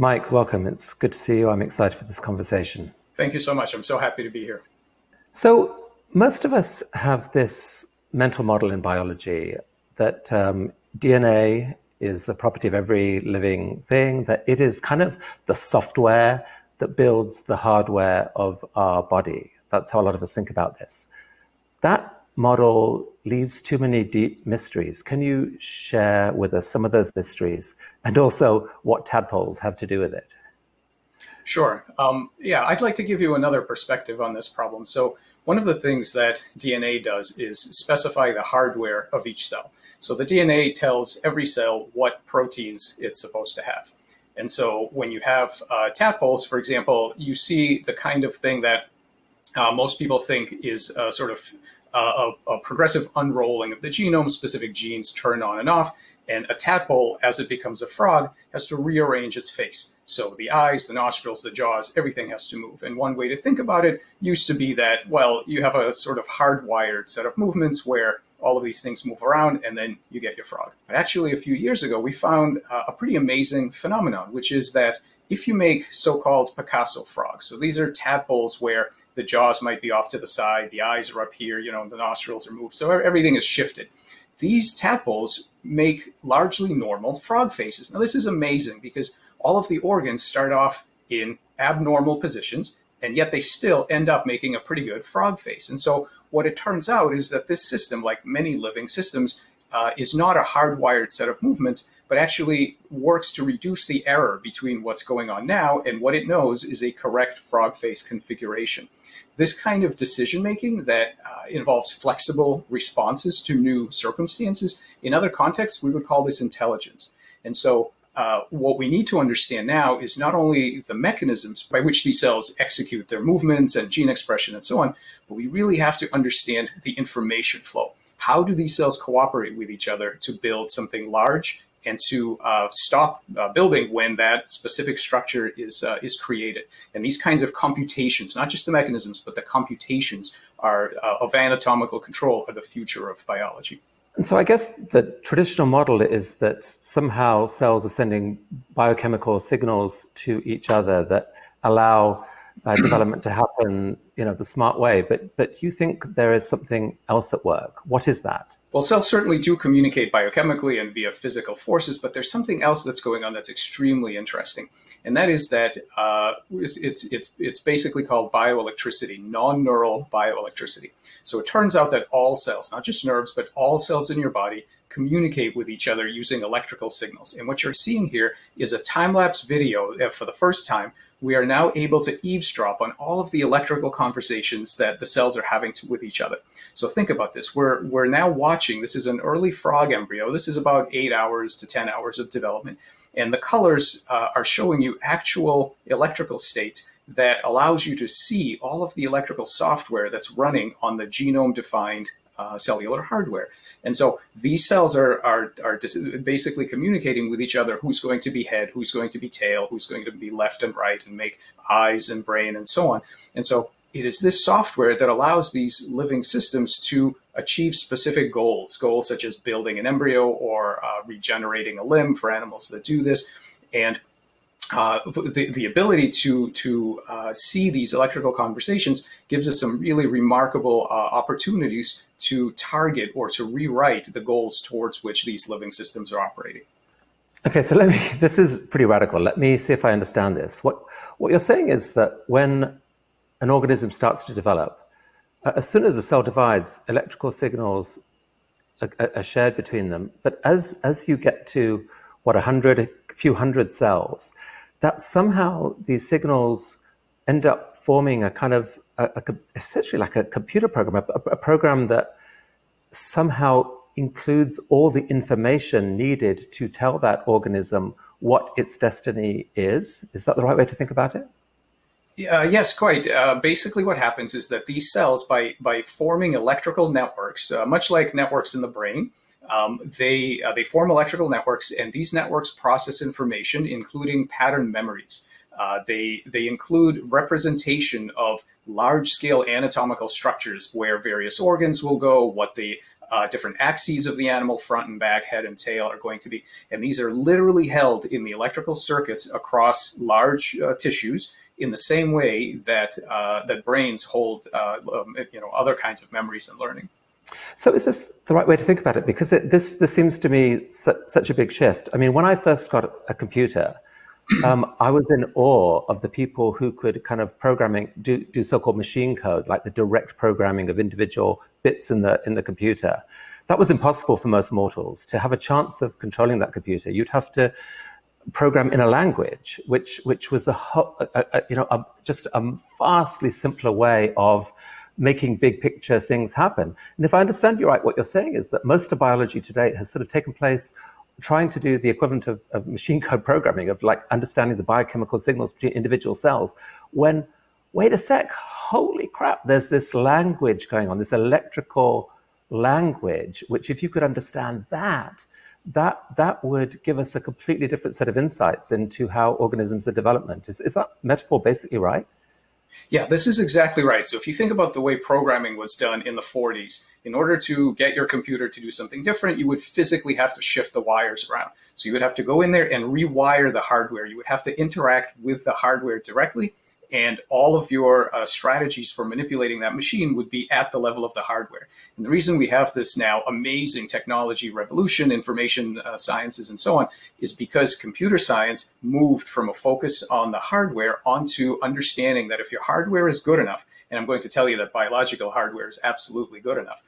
Mike, welcome. It's good to see you. I'm excited for this conversation. Thank you so much. I'm so happy to be here. So, most of us have this mental model in biology that um, DNA is a property of every living thing, that it is kind of the software that builds the hardware of our body. That's how a lot of us think about this. That model leaves too many deep mysteries. Can you share with us some of those mysteries and also what tadpoles have to do with it? Sure. Um, yeah, I'd like to give you another perspective on this problem. So, one of the things that DNA does is specify the hardware of each cell. So, the DNA tells every cell what proteins it's supposed to have. And so, when you have uh, tadpoles, for example, you see the kind of thing that uh, most people think is uh, sort of a, a, progressive unrolling of the genome, specific genes turn on and off. And a tadpole, as it becomes a frog, has to rearrange its face. So the eyes, the nostrils, the jaws, everything has to move. And one way to think about it used to be that, well, you have a sort of hardwired set of movements where all of these things move around and then you get your frog. But actually, a few years ago, we found a pretty amazing phenomenon, which is that if you make so called Picasso frogs, so these are tadpoles where the jaws might be off to the side, the eyes are up here, you know, the nostrils are moved, so everything is shifted. These tadpoles make largely normal frog faces. Now, this is amazing because all of the organs start off in abnormal positions, and yet they still end up making a pretty good frog face. And so, what it turns out is that this system, like many living systems, uh, is not a hardwired set of movements, but actually works to reduce the error between what's going on now and what it knows is a correct frog face configuration this kind of decision making that uh, involves flexible responses to new circumstances, in other contexts, we would call this intelligence. And so, uh, what we need to understand now is not only the mechanisms by which these cells execute their movements and gene expression and so on, but we really have to understand the information flow. How do these cells cooperate with each other to build something large and to uh, stop uh, building when that specific structure is uh, is created. And these kinds of computations, not just the mechanisms, but the computations are uh, of anatomical control, are the future of biology. And so, I guess the traditional model is that somehow cells are sending biochemical signals to each other that allow uh, development to happen, you know, the smart way. But but you think there is something else at work. What is that? Well, cells certainly do communicate biochemically and via physical forces, but there's something else that's going on that's extremely interesting, and that is that uh, it's, it's it's basically called bioelectricity, non-neural bioelectricity. So it turns out that all cells, not just nerves, but all cells in your body, communicate with each other using electrical signals. And what you're seeing here is a time-lapse video uh, for the first time we are now able to eavesdrop on all of the electrical conversations that the cells are having to, with each other. So think about this. We're, we're now watching, this is an early frog embryo. This is about eight hours to 10 hours of development. And the colors uh, are showing you actual electrical states that allows you to see all of the electrical software that's running on the genome defined uh, cellular hardware. And so these cells are, are, are basically communicating with each other who's going to be head, who's going to be tail, who's going to be left and right, and make eyes and brain and so on. And so it is this software that allows these living systems to achieve specific goals, goals such as building an embryo or uh, regenerating a limb for animals that do this. And uh, the, the ability to to uh, see these electrical conversations gives us some really remarkable uh, opportunities to target or to rewrite the goals towards which these living systems are operating. Okay, so let me. This is pretty radical. Let me see if I understand this. What what you're saying is that when an organism starts to develop, as soon as the cell divides, electrical signals are, are shared between them. But as as you get to what a hundred, a few hundred cells, that somehow these signals end up forming a kind of a, a, essentially like a computer program, a, a program that somehow includes all the information needed to tell that organism what its destiny is. Is that the right way to think about it? Uh, yes, quite. Uh, basically, what happens is that these cells, by by forming electrical networks, uh, much like networks in the brain, um, they uh, they form electrical networks, and these networks process information, including pattern memories. Uh, they they include representation of large scale anatomical structures where various organs will go, what the uh, different axes of the animal, front and back, head and tail, are going to be. And these are literally held in the electrical circuits across large uh, tissues in the same way that uh, that brains hold, uh, um, you know, other kinds of memories and learning. So is this the right way to think about it? Because it, this this seems to me su- such a big shift. I mean, when I first got a computer, um, I was in awe of the people who could kind of programming do, do so-called machine code, like the direct programming of individual bits in the in the computer. That was impossible for most mortals. To have a chance of controlling that computer, you'd have to program in a language, which which was a, a, a you know a, just a vastly simpler way of making big picture things happen. And if I understand you right, what you're saying is that most of biology today has sort of taken place trying to do the equivalent of, of machine code programming, of like understanding the biochemical signals between individual cells, when, wait a sec, holy crap, there's this language going on, this electrical language, which if you could understand that, that that would give us a completely different set of insights into how organisms are development. Is, is that metaphor basically right? Yeah, this is exactly right. So if you think about the way programming was done in the 40s, in order to get your computer to do something different, you would physically have to shift the wires around. So you would have to go in there and rewire the hardware. You would have to interact with the hardware directly and all of your uh, strategies for manipulating that machine would be at the level of the hardware. And the reason we have this now amazing technology revolution, information uh, sciences and so on, is because computer science moved from a focus on the hardware onto understanding that if your hardware is good enough, and I'm going to tell you that biological hardware is absolutely good enough,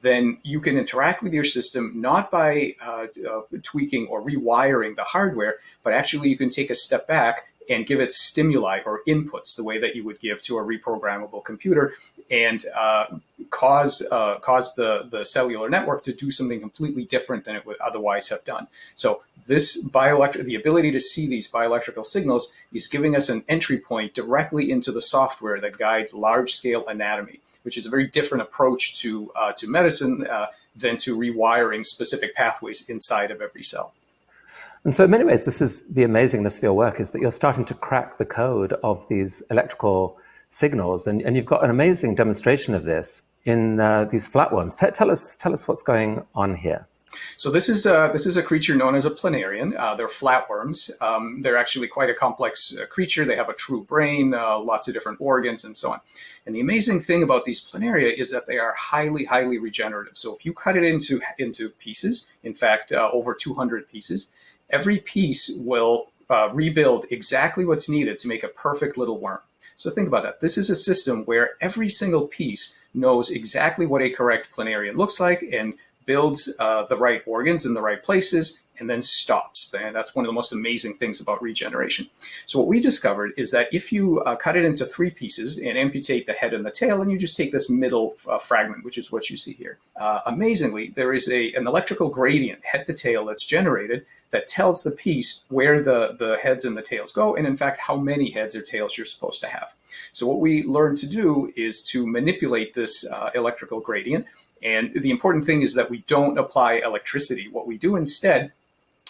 then you can interact with your system not by uh, uh, tweaking or rewiring the hardware, but actually you can take a step back and give it stimuli or inputs the way that you would give to a reprogrammable computer and uh, cause uh, cause the, the cellular network to do something completely different than it would otherwise have done. So this bioelectric, the ability to see these bioelectrical signals is giving us an entry point directly into the software that guides large scale anatomy, which is a very different approach to, uh, to medicine uh, than to rewiring specific pathways inside of every cell. And so, in many ways, this is the amazingness of your work is that you're starting to crack the code of these electrical signals, and, and you've got an amazing demonstration of this in uh, these flatworms. T- tell us, tell us what's going on here. So this is a, this is a creature known as a planarian. Uh, they're flatworms. Um, they're actually quite a complex uh, creature. They have a true brain, uh, lots of different organs, and so on. And the amazing thing about these planaria is that they are highly, highly regenerative. So if you cut it into into pieces, in fact, uh, over 200 pieces, every piece will uh, rebuild exactly what's needed to make a perfect little worm. So think about that. This is a system where every single piece knows exactly what a correct planarian looks like and builds uh, the right organs in the right places and then stops. And that's one of the most amazing things about regeneration. So what we discovered is that if you uh, cut it into three pieces and amputate the head and the tail, and you just take this middle uh, fragment, which is what you see here, uh, amazingly, there is a, an electrical gradient head to tail that's generated that tells the piece where the, the heads and the tails go, and in fact, how many heads or tails you're supposed to have. So what we learned to do is to manipulate this uh, electrical gradient. And the important thing is that we don't apply electricity. What we do instead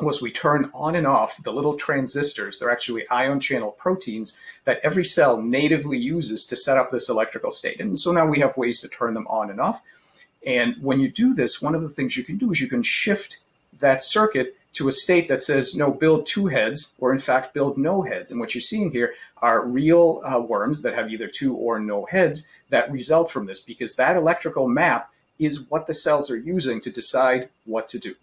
was we turn on and off the little transistors. They're actually ion channel proteins that every cell natively uses to set up this electrical state. And so now we have ways to turn them on and off. And when you do this, one of the things you can do is you can shift that circuit to a state that says, no, build two heads, or in fact, build no heads. And what you're seeing here are real uh, worms that have either two or no heads that result from this, because that electrical map is what the cells are using to decide what to do.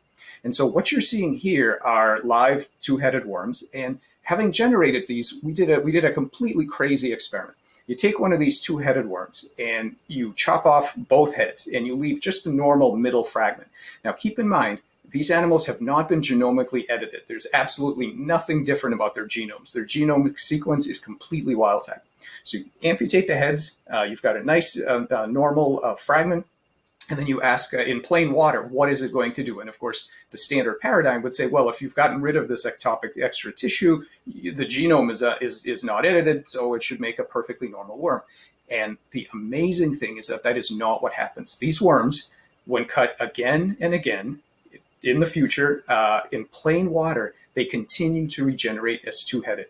And so what you're seeing here are live two-headed worms. And having generated these, we did a, we did a completely crazy experiment. You take one of these two-headed worms and you chop off both heads and you leave just the normal middle fragment. Now keep in mind, these animals have not been genomically edited. There's absolutely nothing different about their genomes. Their genomic sequence is completely wild type. So you amputate the heads, uh, you've got a nice uh, uh, normal uh, fragment, and then you ask uh, in plain water, what is it going to do? And of course, the standard paradigm would say, well, if you've gotten rid of this ectopic extra tissue, the genome is, uh, is, is not edited, so it should make a perfectly normal worm. And the amazing thing is that that is not what happens. These worms, when cut again and again, in the future, uh, in plain water, they continue to regenerate as two-headed.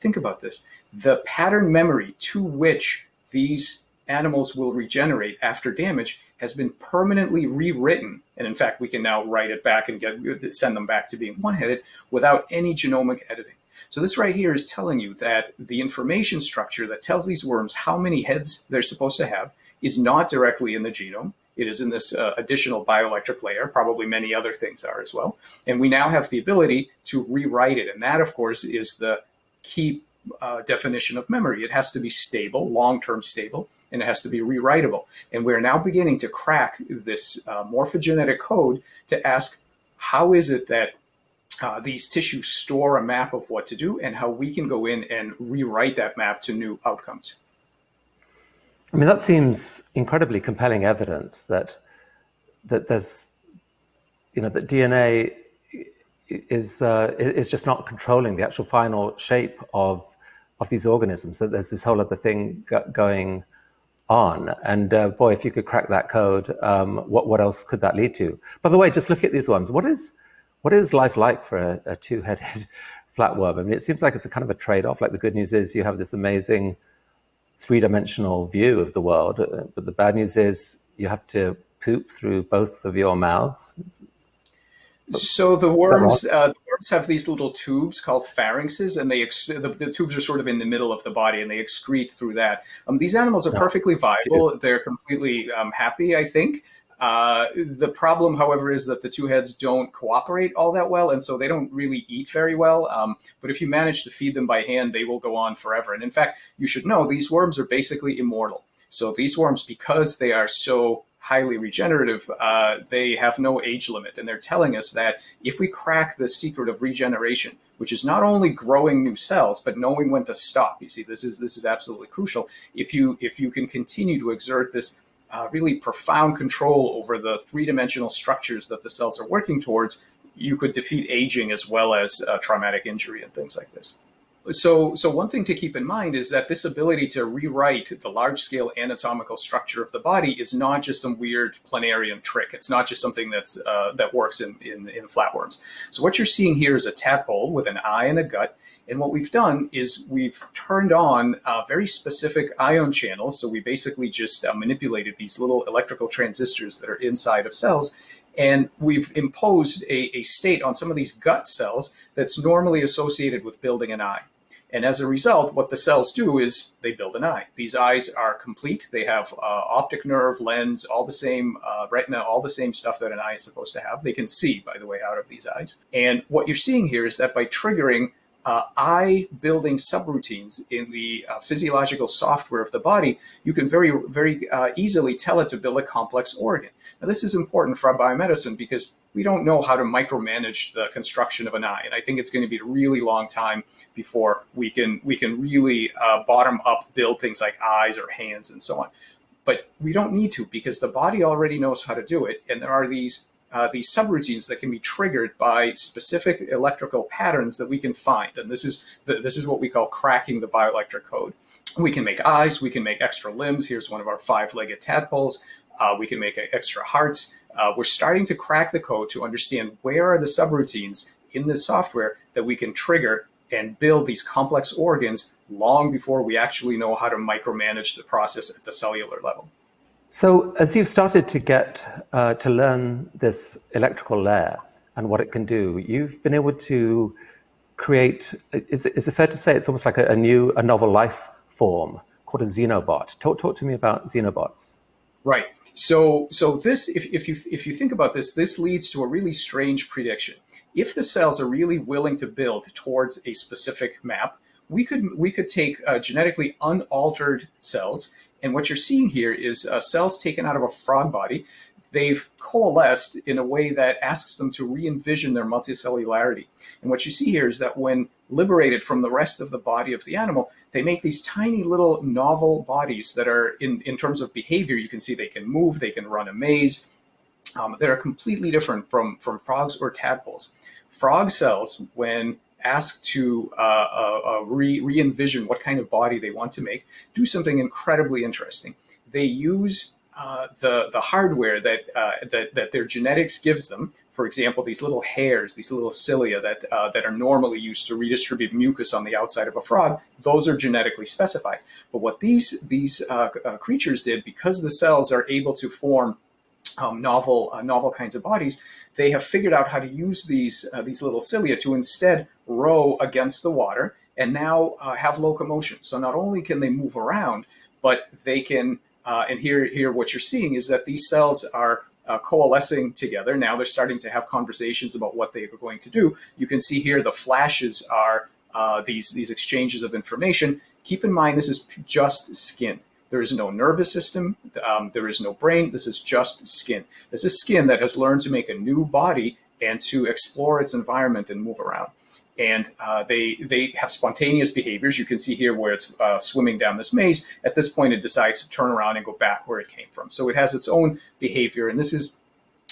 Think about this. The pattern memory to which these animals will regenerate after damage has been permanently rewritten. And in fact, we can now write it back and get send them back to being one-headed without any genomic editing. So this right here is telling you that the information structure that tells these worms how many heads they're supposed to have is not directly in the genome. It is in this uh, additional bioelectric layer. Probably many other things are as well. And we now have the ability to rewrite it. And that, of course, is the key uh, definition of memory. It has to be stable, long-term stable, and it has to be rewritable. And we're now beginning to crack this uh, morphogenetic code to ask how is it that uh, these tissues store a map of what to do and how we can go in and rewrite that map to new outcomes. I mean, that seems incredibly compelling evidence that that there's, you know, that DNA is uh, is just not controlling the actual final shape of of these organisms. So there's this whole other thing going on. And uh, boy, if you could crack that code, um, what what else could that lead to? By the way, just look at these ones. What is what is life like for a, a two-headed flatworm? I mean, it seems like it's a kind of a trade-off. Like the good news is you have this amazing three-dimensional view of the world, uh, but the bad news is you have to poop through both of your mouths. So the worms, uh, the worms have these little tubes called pharynxes, and they the, the, tubes are sort of in the middle of the body, and they excrete through that. Um, these animals are yeah. perfectly viable; they're completely um, happy, I think. Uh, the problem, however, is that the two heads don't cooperate all that well, and so they don't really eat very well. Um, but if you manage to feed them by hand, they will go on forever. And in fact, you should know these worms are basically immortal. So these worms, because they are so highly regenerative, uh, they have no age limit. And they're telling us that if we crack the secret of regeneration, which is not only growing new cells, but knowing when to stop. You see, this is this is absolutely crucial. If you if you can continue to exert this uh, really profound control over the three-dimensional structures that the cells are working towards, you could defeat aging as well as uh, traumatic injury and things like this. So, so one thing to keep in mind is that this ability to rewrite the large-scale anatomical structure of the body is not just some weird planarian trick. It's not just something that's uh, that works in, in, in flatworms. So what you're seeing here is a tadpole with an eye and a gut. And what we've done is we've turned on uh, very specific ion channels. So we basically just uh, manipulated these little electrical transistors that are inside of cells and we've imposed a, a, state on some of these gut cells that's normally associated with building an eye. And as a result, what the cells do is they build an eye. These eyes are complete. They have uh, optic nerve, lens, all the same uh, retina, all the same stuff that an eye is supposed to have. They can see, by the way, out of these eyes. And what you're seeing here is that by triggering uh, eye building subroutines in the uh, physiological software of the body, you can very, very uh, easily tell it to build a complex organ. Now, this is important for biomedicine because we don't know how to micromanage the construction of an eye, and I think it's going to be a really long time before we can we can really uh, bottom up build things like eyes or hands and so on. But we don't need to because the body already knows how to do it, and there are these uh, these subroutines that can be triggered by specific electrical patterns that we can find. And this is the, this is what we call cracking the bioelectric code. We can make eyes, we can make extra limbs. Here's one of our five-legged tadpoles. Uh, we can make extra hearts. Uh, we're starting to crack the code to understand where are the subroutines in this software that we can trigger and build these complex organs long before we actually know how to micromanage the process at the cellular level. So, as you've started to get uh, to learn this electrical layer and what it can do, you've been able to create. Is, is it fair to say it's almost like a, a, new, a novel life form called a xenobot? Talk, talk to me about xenobots. Right. So, so this, if, if you if you think about this, this leads to a really strange prediction. If the cells are really willing to build towards a specific map, we could we could take uh, genetically unaltered cells and what you're seeing here is uh, cells taken out of a frog body. They've coalesced in a way that asks them to re-envision their multicellularity. And what you see here is that when liberated from the rest of the body of the animal, they make these tiny little novel bodies that are, in, in terms of behavior, you can see they can move, they can run a maze. Um, that are completely different from, from frogs or tadpoles. Frog cells, when asked to uh, uh, uh, re, re-envision what kind of body they want to make, do something incredibly interesting. They use uh, the the hardware that, uh, that that their genetics gives them. For example, these little hairs, these little cilia that uh, that are normally used to redistribute mucus on the outside of a frog, those are genetically specified. But what these these uh, uh, creatures did, because the cells are able to form um, novel novel kinds of bodies, they have figured out how to use these these little cilia to instead row against the water and now have locomotion. So not only can they move around, but they can uh, and here, here, what you're seeing is that these cells are uh, coalescing together. Now they're starting to have conversations about what they are going to do. You can see here the flashes are uh, these, these exchanges of information. Keep in mind, this is just skin. There is no nervous system. Um, there is no brain. This is just skin. This is skin that has learned to make a new body and to explore its environment and move around and uh, they they have spontaneous behaviors. You can see here where it's uh, swimming down this maze. At this point, it decides to turn around and go back where it came from. So it has its own behavior, and this is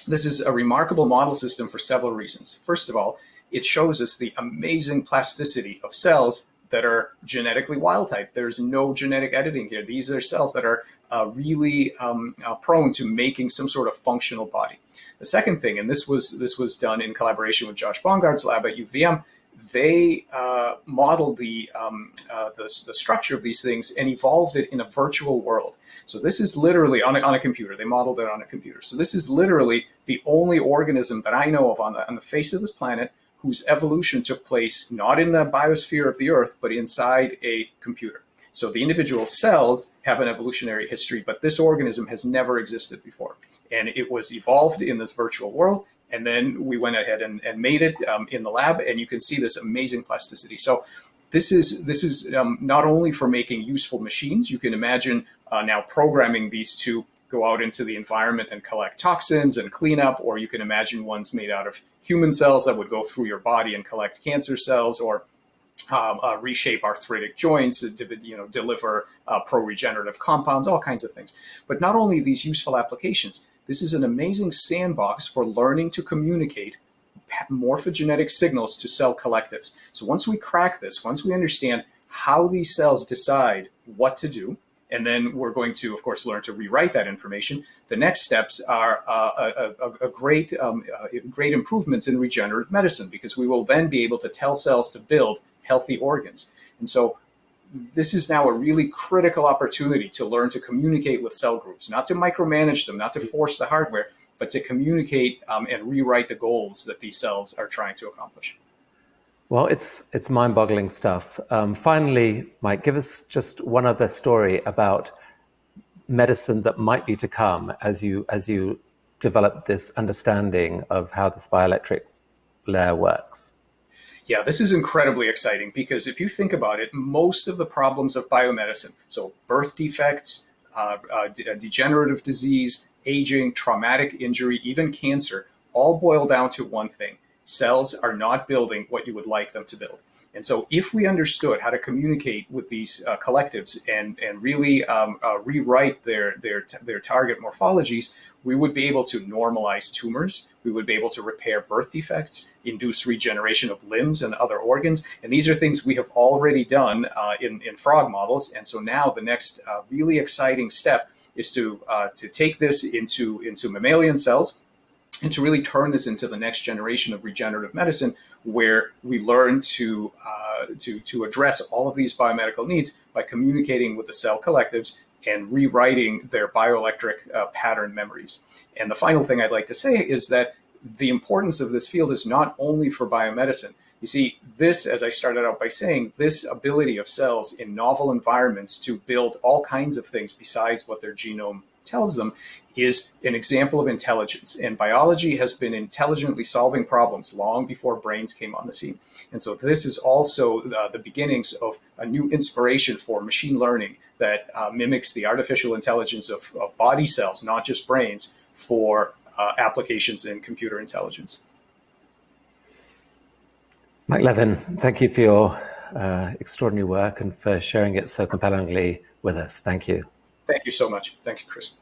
this is a remarkable model system for several reasons. First of all, it shows us the amazing plasticity of cells that are genetically wild type. There's no genetic editing here. These are cells that are uh, really um, uh, prone to making some sort of functional body. The second thing, and this was this was done in collaboration with Josh Bongard's lab at UVM, they uh, modeled the, um, uh, the, the, structure of these things and evolved it in a virtual world. So this is literally on a, on a computer. They modeled it on a computer. So this is literally the only organism that I know of on the, on the face of this planet whose evolution took place not in the biosphere of the Earth, but inside a computer. So the individual cells have an evolutionary history, but this organism has never existed before. And it was evolved in this virtual world and then we went ahead and, and made it um, in the lab, and you can see this amazing plasticity. So this is this is um, not only for making useful machines. You can imagine uh, now programming these to go out into the environment and collect toxins and clean up, or you can imagine ones made out of human cells that would go through your body and collect cancer cells, or um, uh, reshape arthritic joints, uh, you know, deliver uh, pro-regenerative compounds, all kinds of things. But not only these useful applications, this is an amazing sandbox for learning to communicate morphogenetic signals to cell collectives. So once we crack this, once we understand how these cells decide what to do, and then we're going to, of course, learn to rewrite that information. The next steps are uh, a, a, a, great, um, uh, great improvements in regenerative medicine because we will then be able to tell cells to build healthy organs. And so this is now a really critical opportunity to learn to communicate with cell groups, not to micromanage them, not to force the hardware, but to communicate um, and rewrite the goals that these cells are trying to accomplish. Well, it's it's mind-boggling stuff. Um, finally, Mike, give us just one other story about medicine that might be to come as you as you develop this understanding of how this bioelectric layer works. Yeah, this is incredibly exciting because if you think about it, most of the problems of biomedicine, so birth defects, uh, uh, uh, degenerative disease, aging, traumatic injury, even cancer, all boil down to one thing. Cells are not building what you would like them to build. And so, if we understood how to communicate with these uh, collectives and and really um, uh, rewrite their their their target morphologies, we would be able to normalize tumors. We would be able to repair birth defects, induce regeneration of limbs and other organs. And these are things we have already done uh, in in frog models. And so now the next uh, really exciting step is to uh, to take this into into mammalian cells and to really turn this into the next generation of regenerative medicine, where we learn to uh, to to address all of these biomedical needs by communicating with the cell collectives and rewriting their bioelectric uh, pattern memories. And the final thing I'd like to say is that the importance of this field is not only for biomedicine. You see, this, as I started out by saying, this ability of cells in novel environments to build all kinds of things besides what their genome tells them is an example of intelligence. And biology has been intelligently solving problems long before brains came on the scene. And so this is also uh, the beginnings of a new inspiration for machine learning that uh, mimics the artificial intelligence of, of, body cells, not just brains, for uh, applications in computer intelligence. Mike Levin, thank you for your uh, extraordinary work and for sharing it so compellingly with us. Thank you. Thank you so much. Thank you, Chris.